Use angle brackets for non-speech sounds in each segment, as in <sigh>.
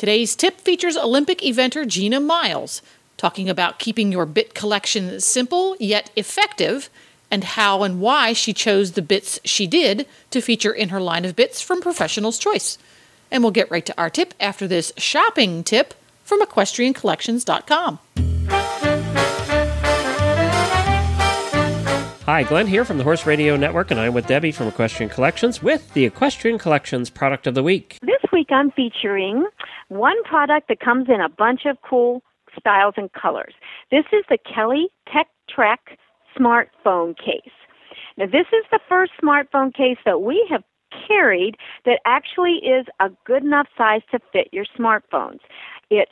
Today's tip features Olympic eventer Gina Miles, talking about keeping your bit collection simple yet effective, and how and why she chose the bits she did to feature in her line of bits from Professional's Choice. And we'll get right to our tip after this shopping tip from equestriancollections.com. Hi, Glenn here from the Horse Radio Network, and I'm with Debbie from Equestrian Collections with the Equestrian Collections Product of the Week. This week I'm featuring one product that comes in a bunch of cool styles and colors. This is the Kelly Tek Trek smartphone case. Now, this is the first smartphone case that we have carried that actually is a good enough size to fit your smartphones. It's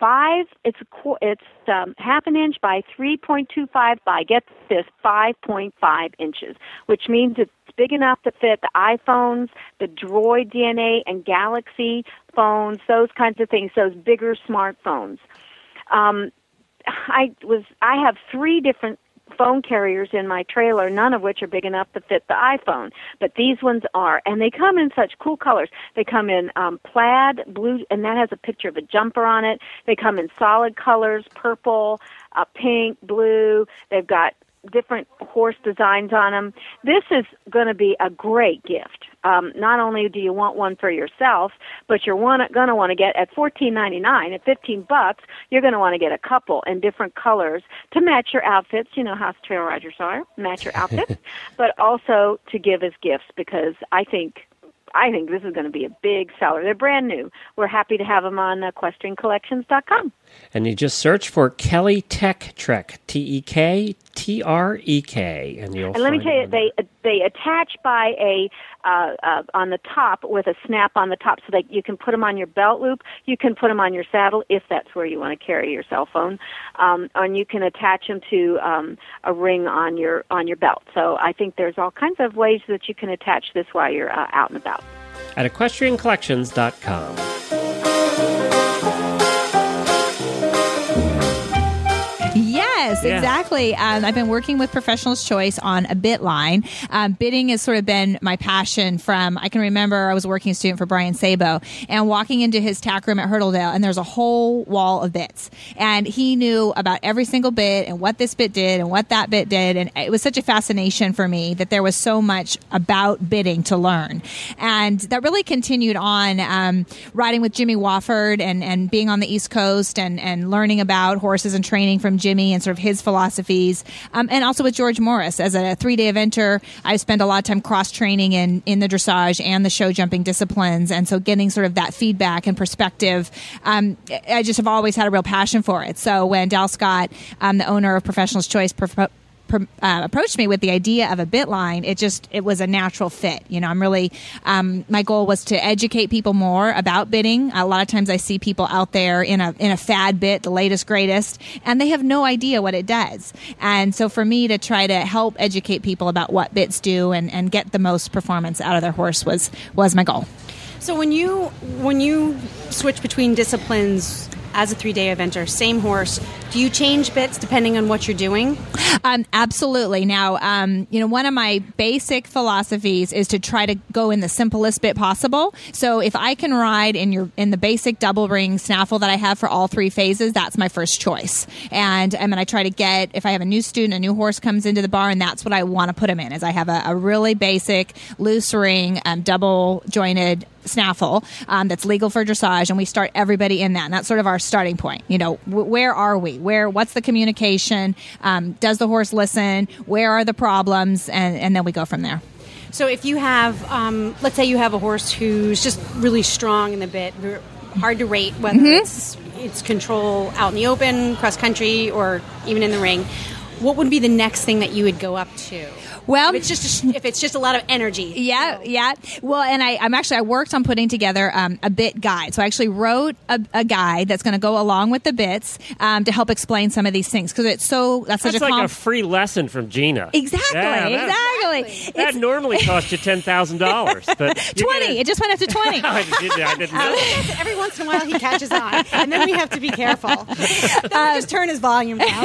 five. It's a, it's um, half an inch by 3.25 by get this 5.5 inches, which means it's big enough to fit the iPhones, the Droid DNA and Galaxy phones, those kinds of things. Those bigger smartphones. Um, I was I have three different phone carriers in my trailer, none of which are big enough to fit the iPhone, but these ones are, and they come in such cool colors. They come in um, plaid, blue, and that has a picture of a jumper on it. They come in solid colors, purple, uh, pink, blue. They've got different horse designs on them. This is going to be a great gift. Um, not only do you want one for yourself, but you're going to want to get at fourteen ninety nine at fifteen bucks. You're going to want to get a couple in different colors to match your outfits. You know how trail riders are, match your outfits, <laughs> but also to give as gifts because I think I think this is going to be a big seller. They're brand new. We're happy to have them on uh, equestriancollections.com. And you just search for Kelly Tek Trek, T E K T R E K, and you'll. And let me tell you, they they attach by a uh, uh, on the top with a snap on the top, so that you can put them on your belt loop. You can put them on your saddle if that's where you want to carry your cell phone, um, and you can attach them to um, a ring on your on your belt. So I think there's all kinds of ways that you can attach this while you're uh, out and about. At equestriancollections.com. Yes, yeah. exactly. Um, I've been working with Professional's Choice on a bit line. Um, bitting has sort of been my passion from, I can remember I was a working student for Brian Sabo and walking into his tack room at Hurdledale and there's a whole wall of bits. And he knew about every single bit and what this bit did and what that bit did. And it was such a fascination for me that there was so much about bitting to learn. And that really continued on um, riding with Jimmy Wofford and, and being on the East Coast and, and learning about horses and training from Jimmy and sort of his philosophies, um, and also with George Morris as a three day eventer. I spent a lot of time cross training in in the dressage and the show jumping disciplines, and so getting sort of that feedback and perspective. Um, I just have always had a real passion for it. So when Dal Scott, um, the owner of Professional's Choice, uh, approached me with the idea of a bit line, it just it was a natural fit. You know, I'm really um, my goal was to educate people more about bitting. A lot of times I see people out there in a in a fad bit, the latest greatest, and they have no idea what it does. And so for me to try to help educate people about what bits do and, and get the most performance out of their horse was was my goal. So when you when you switch between disciplines as a three day eventer, same horse. Do you change bits depending on what you're doing? Um, absolutely. Now, um, you know, one of my basic philosophies is to try to go in the simplest bit possible. So if I can ride in your in the basic double ring snaffle that I have for all three phases, that's my first choice. And I mean, I try to get if I have a new student, a new horse comes into the barn, that's what I want to put them in. Is I have a, a really basic loose ring, um, double jointed snaffle um, that's legal for dressage, and we start everybody in that. And that's sort of our starting point. You know, w- where are we? Where? What's the communication? Um, does the horse listen? Where are the problems? And, and then we go from there. So if you have, um, let's say you have a horse who's just really strong in the bit, hard to rate whether mm-hmm. it's it's control out in the open, cross country, or even in the ring. What would be the next thing that you would go up to? Well, if it's just a, if it's just a lot of energy. Yeah, yeah. Well, and I, I'm actually I worked on putting together um, a bit guide. So I actually wrote a, a guide that's going to go along with the bits um, to help explain some of these things because it's so that's such That's a like com- a free lesson from Gina. exactly, Yeah, that- exactly. That It's normally cost you ten thousand dollars, <laughs> but you twenty. get It just went up to twenty. <laughs> I didn't, I didn't know. <laughs> Every once in a while, he catches on, and then we have to be careful. then we just turn his volume down.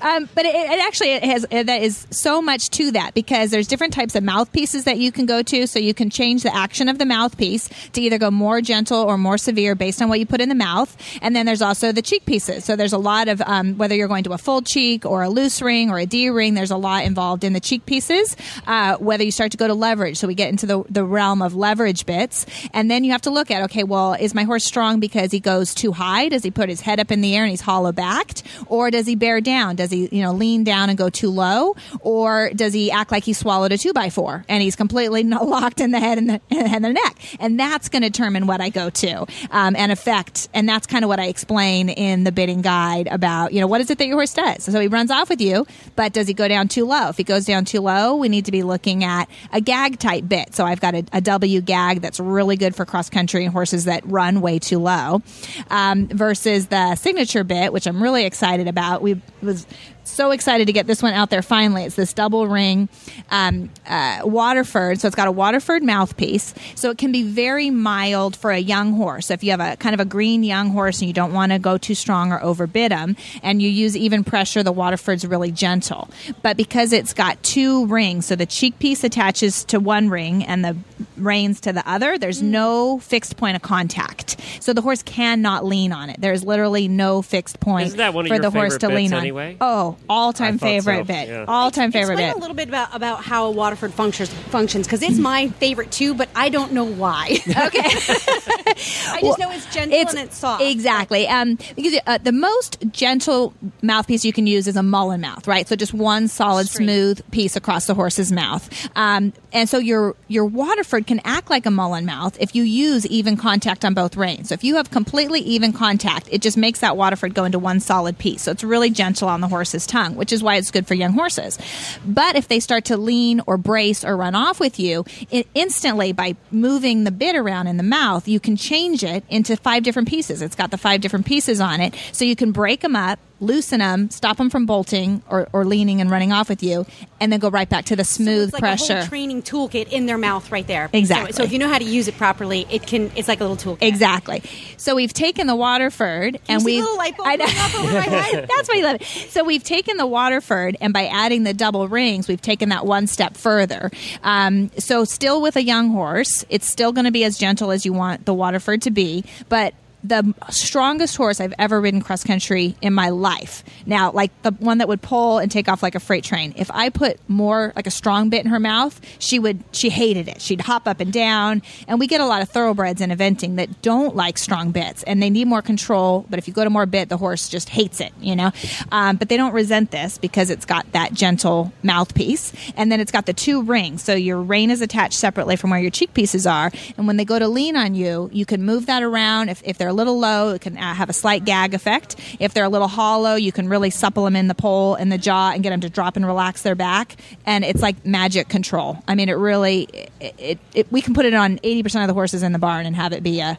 um, but it, it actually it has it, that is so much to that because there's different types of mouthpieces that you can go to. So you can change the action of the mouthpiece to either go more gentle or more severe based on what you put in the mouth. And then there's also the cheek pieces. So there's a lot of um, whether you're going to a full cheek or a loose ring or a D ring. There's a lot involved in the cheek pieces. Uh, whether you start to go to leverage, so we get into the the realm of leverage bits, and then you have to look at okay, well, is my horse strong because he goes too high? Does he put his head up in the air and he's hollow backed, or does he bear down? Does he you know lean down and go too low, or does he act like he swallowed a two by four and he's completely <laughs> locked in the head and the, <laughs> and the neck? And that's going to determine what I go to um, and affect. And that's kind of what I explain in the bitting guide about you know what is it that your horse does. So he runs off with you, but does he go down too low? If he goes down too low, we need to be looking at a gag type bit. So I've got a, a W gag that's really good for cross country and horses that run way too low, um, versus the signature bit, which I'm really excited about. We was so excited to get this one out there finally. It's this double ring um, uh, Waterford. So it's got a Waterford mouthpiece. So it can be very mild for a young horse. So if you have a kind of a green young horse and you don't want to go too strong or overbit them, and you use even pressure, the Waterford's really gentle. But because it's got two rings, so the cheek piece attaches to one ring and the reins to the other, there's no fixed point of contact. So the horse cannot lean on it. There's literally no fixed point Isn't that one of for the horse to lean on. anyway? Oh, all I time favorite so, bit. yeah. All time favorite bit. Explain bit. a little bit about, about how Waterford functions functions because it's my favorite too, but I don't know why. <laughs> Okay. <laughs> I just know it's gentle and it's soft. Exactly. Um, because uh, the most gentle mouthpiece you can use is a mullen mouth, right? So just one solid, Straight. smooth piece across the horse's mouth. Um, and so your your Waterford can act like a mullen mouth if you use even contact on both reins. So if you have completely even contact, it just makes that Waterford go into one solid piece. So it's really gentle on the horse's tongue, which is why it's good for young horses. But if they start to lean or brace or run off with you, it instantly by moving the bit around in the mouth, you can change it into five different pieces. It's got the five different pieces on it, so you can break them up. Loosen them, stop them from bolting or, or leaning and running off with you, and then go right back to the So smooth it's like pressure. training toolkit in their mouth right there. Exactly. So, so if you know how to use it properly, it can. It's like a little toolkit. Exactly. So we've taken the Waterford and we the little light bulb I know. going off over my head? <laughs> That's why you love it. So we've taken the Waterford and by adding the double rings, we've taken that one step further. Um, so still with a young horse, it's still going to be as gentle as you want the Waterford to be, but the strongest horse I've ever ridden cross country in my life. Now, like the one that would pull and take off like a freight train. If I put more like a strong bit in her mouth, she would she hated it. She'd hop up and down. And we get a lot of thoroughbreds in eventing that don't like strong bits and they need more control. But if you go to more bit, the horse just hates it, you know. Um, but they don't resent this because it's got that gentle mouthpiece, and then it's got the two rings. So your rein is attached separately from where your cheek pieces are. And when they go to lean on you, you can move that around. If, if they're little low, it can uh, have a slight gag effect. If they're a little hollow, you can really supple them in the pole and the jaw and get them to drop and relax their back. And it's like magic control. I mean, it really, it, it, it, we can put it on 80% of the horses in the barn and have it be a,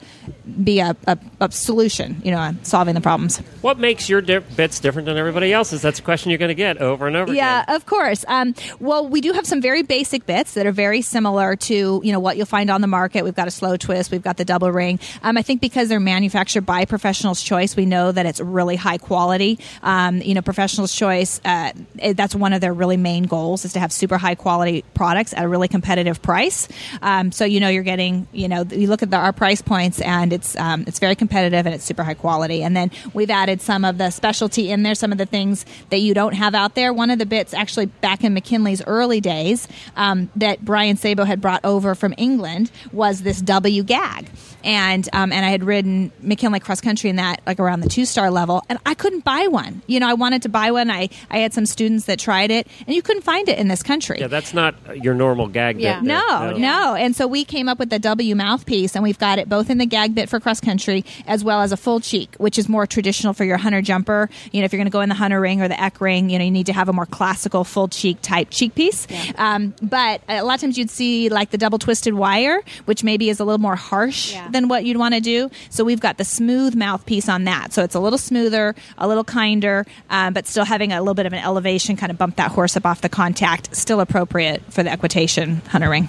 be a, a, a solution, you know, solving the problems. What makes your di- bits different than everybody else's? That's a question you're going to get over and over again. Yeah, again. of course. Um, well, we do have some very basic bits that are very similar to you know what you'll find on the market. We've got a slow twist, we've got the double ring. Um, I think because they're manufactured by Professionals Choice, we know that it's really high quality. Um, you know, Professionals Choice. Uh, that's one of their really main goals is to have super high quality products at a really competitive price. Um, so you know you're getting you know you look at the, our price points and it's um, it's very competitive and it's super high quality. And then we've added some of the specialty in there, some of the things that you don't have out there. One of the bits actually back in McKinlaigh's early days um, that Brian Sabo had brought over from England was this W gag. And um, and I had ridden in McKinlaigh cross country and that like around the two star level, and I couldn't buy one. You know, I wanted to buy one. I I had some students that tried it, and you couldn't find it in this country. Yeah, that's not your normal gag Yeah. bit. there. No, no. And so we came up with the W mouthpiece, and we've got it both in the gag bit for cross country as well as a full cheek, which is more traditional for your hunter jumper. You know, if you're going to go in the hunter ring or the eq ring, you know, you need to have a more classical full cheek type cheek piece. Um, but a lot of times you'd see like the double twisted wire, which maybe is a little more harsh Yeah. than what you'd want to do. So we've got the smooth mouthpiece on that. So it's a little smoother, a little kinder, um, but still having a little bit of an elevation, kind of bump that horse up off the contact. Still appropriate for the equitation hunter ring.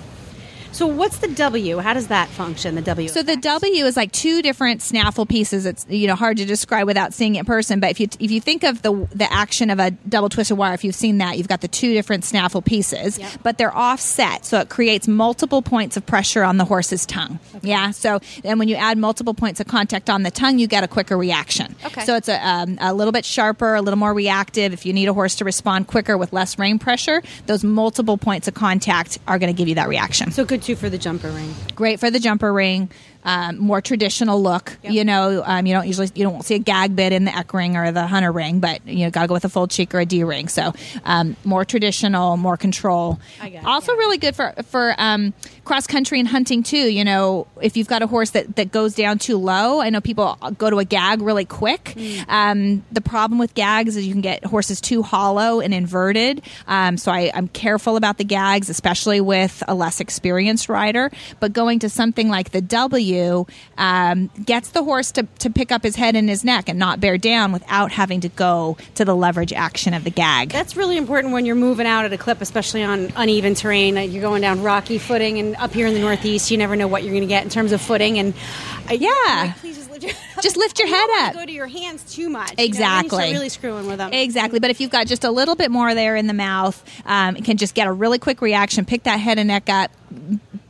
So what's the W? How does that function? The W. So the? W is like two different snaffle pieces. It's you know hard to describe without seeing it in person. But if you if you think of the the action of a double twisted wire, if you've seen that, you've got the two different snaffle pieces, Yep. but they're offset, so it creates multiple points of pressure on the horse's tongue. Yeah. So and when you add multiple points of contact on the tongue, you get a quicker reaction. Okay. So it's a um, a little bit sharper, a little more reactive. If you need a horse to respond quicker with less rein pressure, those multiple points of contact are going to give you that reaction So good too for the jumper ring. great for the jumper ring. Um, more traditional look, Yep. you know. Um, you don't usually you don't see a gag bit in the eq ring or the hunter ring, but you know, got to go with a full cheek or a D ring. So um, more traditional, more control. Got also, yeah. really good for for um, cross country and hunting too. You know, if you've got a horse that that goes down too low, I know people go to a gag really quick. Mm. Um, the problem with gags is you can get horses too hollow and inverted. Um, so I, I'm careful about the gags, especially with a less experienced rider. But going to something like the W um, gets the horse to, to pick up his head and his neck and not bear down without having to go to the leverage action of the gag. That's really important when you're moving out at a clip, especially on uneven terrain. You're going down rocky footing, and up here in the Northeast, you never know what you're going to get in terms of footing. And I, Yeah. Like, please just lift your Just lift your head up. Go to your hands too much. you know, Exactly. really screwing with them. Exactly. But if you've got just a little bit more there in the mouth, um, it can just get a really quick reaction, pick that head and neck up,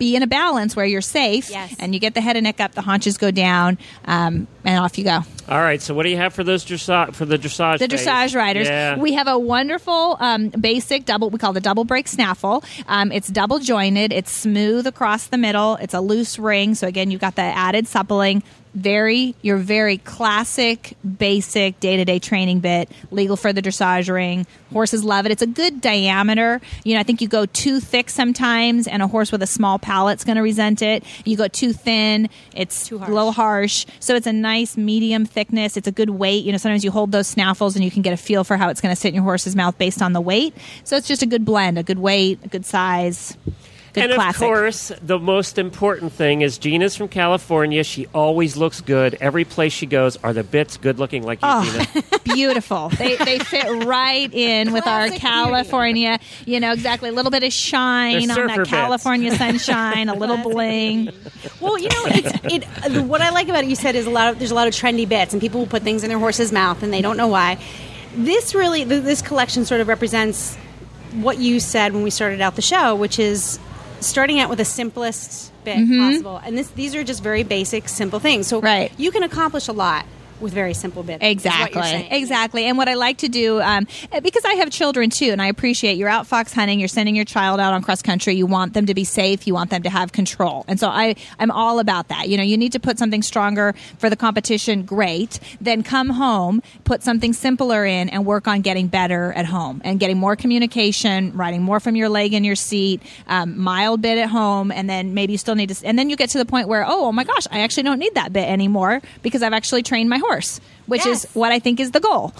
be in a balance where you're safe, Yes. and you get the head and neck up, the haunches go down, um, and off you go. All right. So what do you have for those dressage for the dressage? The phase? dressage riders. Yeah. We have a wonderful um, basic double. We call the double break snaffle. Um, it's double jointed. It's smooth across the middle. It's a loose ring. So again, you've got the added suppling. Very, your very classic, basic day to day training bit. Legal for the dressage ring. Horses love it. It's a good diameter. You know, I think you go too thick sometimes, and a horse with a small palate's going to resent it. You go too thin, it's Too a harsh. little harsh. So it's a nice medium thickness. It's a good weight. You know, sometimes you hold those snaffles and you can get a feel for how it's going to sit in your horse's mouth based on the weight. So it's just a good blend, a good weight, a good size, good and classic. of course, the most important thing is Gina's from California. She always looks good. Every place she goes, are the bits good looking like you, Oh, Gina? <laughs> beautiful. They, they fit right in with our Classic California, you know, exactly. A little bit of shine They're on that bits. California <laughs> sunshine, a little bling. Well, you know, it's it. uh, What I like about it, you said, is a lot of there's a lot of trendy bits, and people will put things in their horse's mouth, and they don't know why. This really, this collection sort of represents what you said when we started out the show, which is starting out with the simplest bit mm-hmm. possible, and this these are just very basic, simple things. So Right. you can accomplish a lot with very simple bits. is what you're Exactly. Exactly. And what I like to do, um, because I have children too, and I appreciate you're out fox hunting, you're sending your child out on cross country, you want them to be safe, you want them to have control. And so I, I'm all about that. You know, you need to put something stronger for the competition, great. Then come home, put something simpler in, and work on getting better at home and getting more communication, riding more from your leg in your seat, um, mild bit at home, and then maybe you still need to, and then you get to the point where, oh, oh my gosh, I actually don't need that bit anymore because I've actually trained my horse, which is what I think is the goal.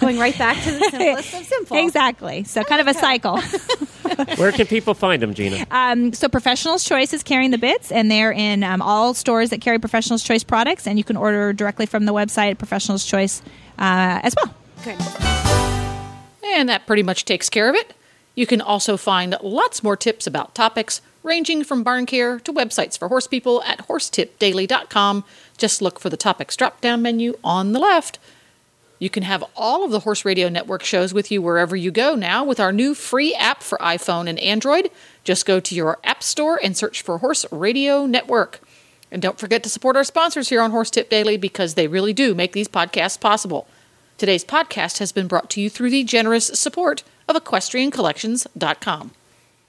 Going right back to the <laughs> simplest of simple. Exactly. So kind of a cycle. <laughs> Where can people find them, Gina? um, so Professionals Choice is carrying the bits, and they're in um, all stores that carry Professionals Choice products, and you can order directly from the website Professionals Choice uh, as well. Good. And that pretty much takes care of it. You can also find lots more tips about topics ranging from barn care to websites for horse people at horsetipdaily.com. Just look for the topics drop down menu on the left. You can have all of the Horse Radio Network shows with you wherever you go now with our new free app for iPhone and Android. Just go to your app store and search for Horse Radio Network. And don't forget to support our sponsors here on Horse Tip Daily because they really do make these podcasts possible. Today's podcast has been brought to you through the generous support of EquestrianCollections.com.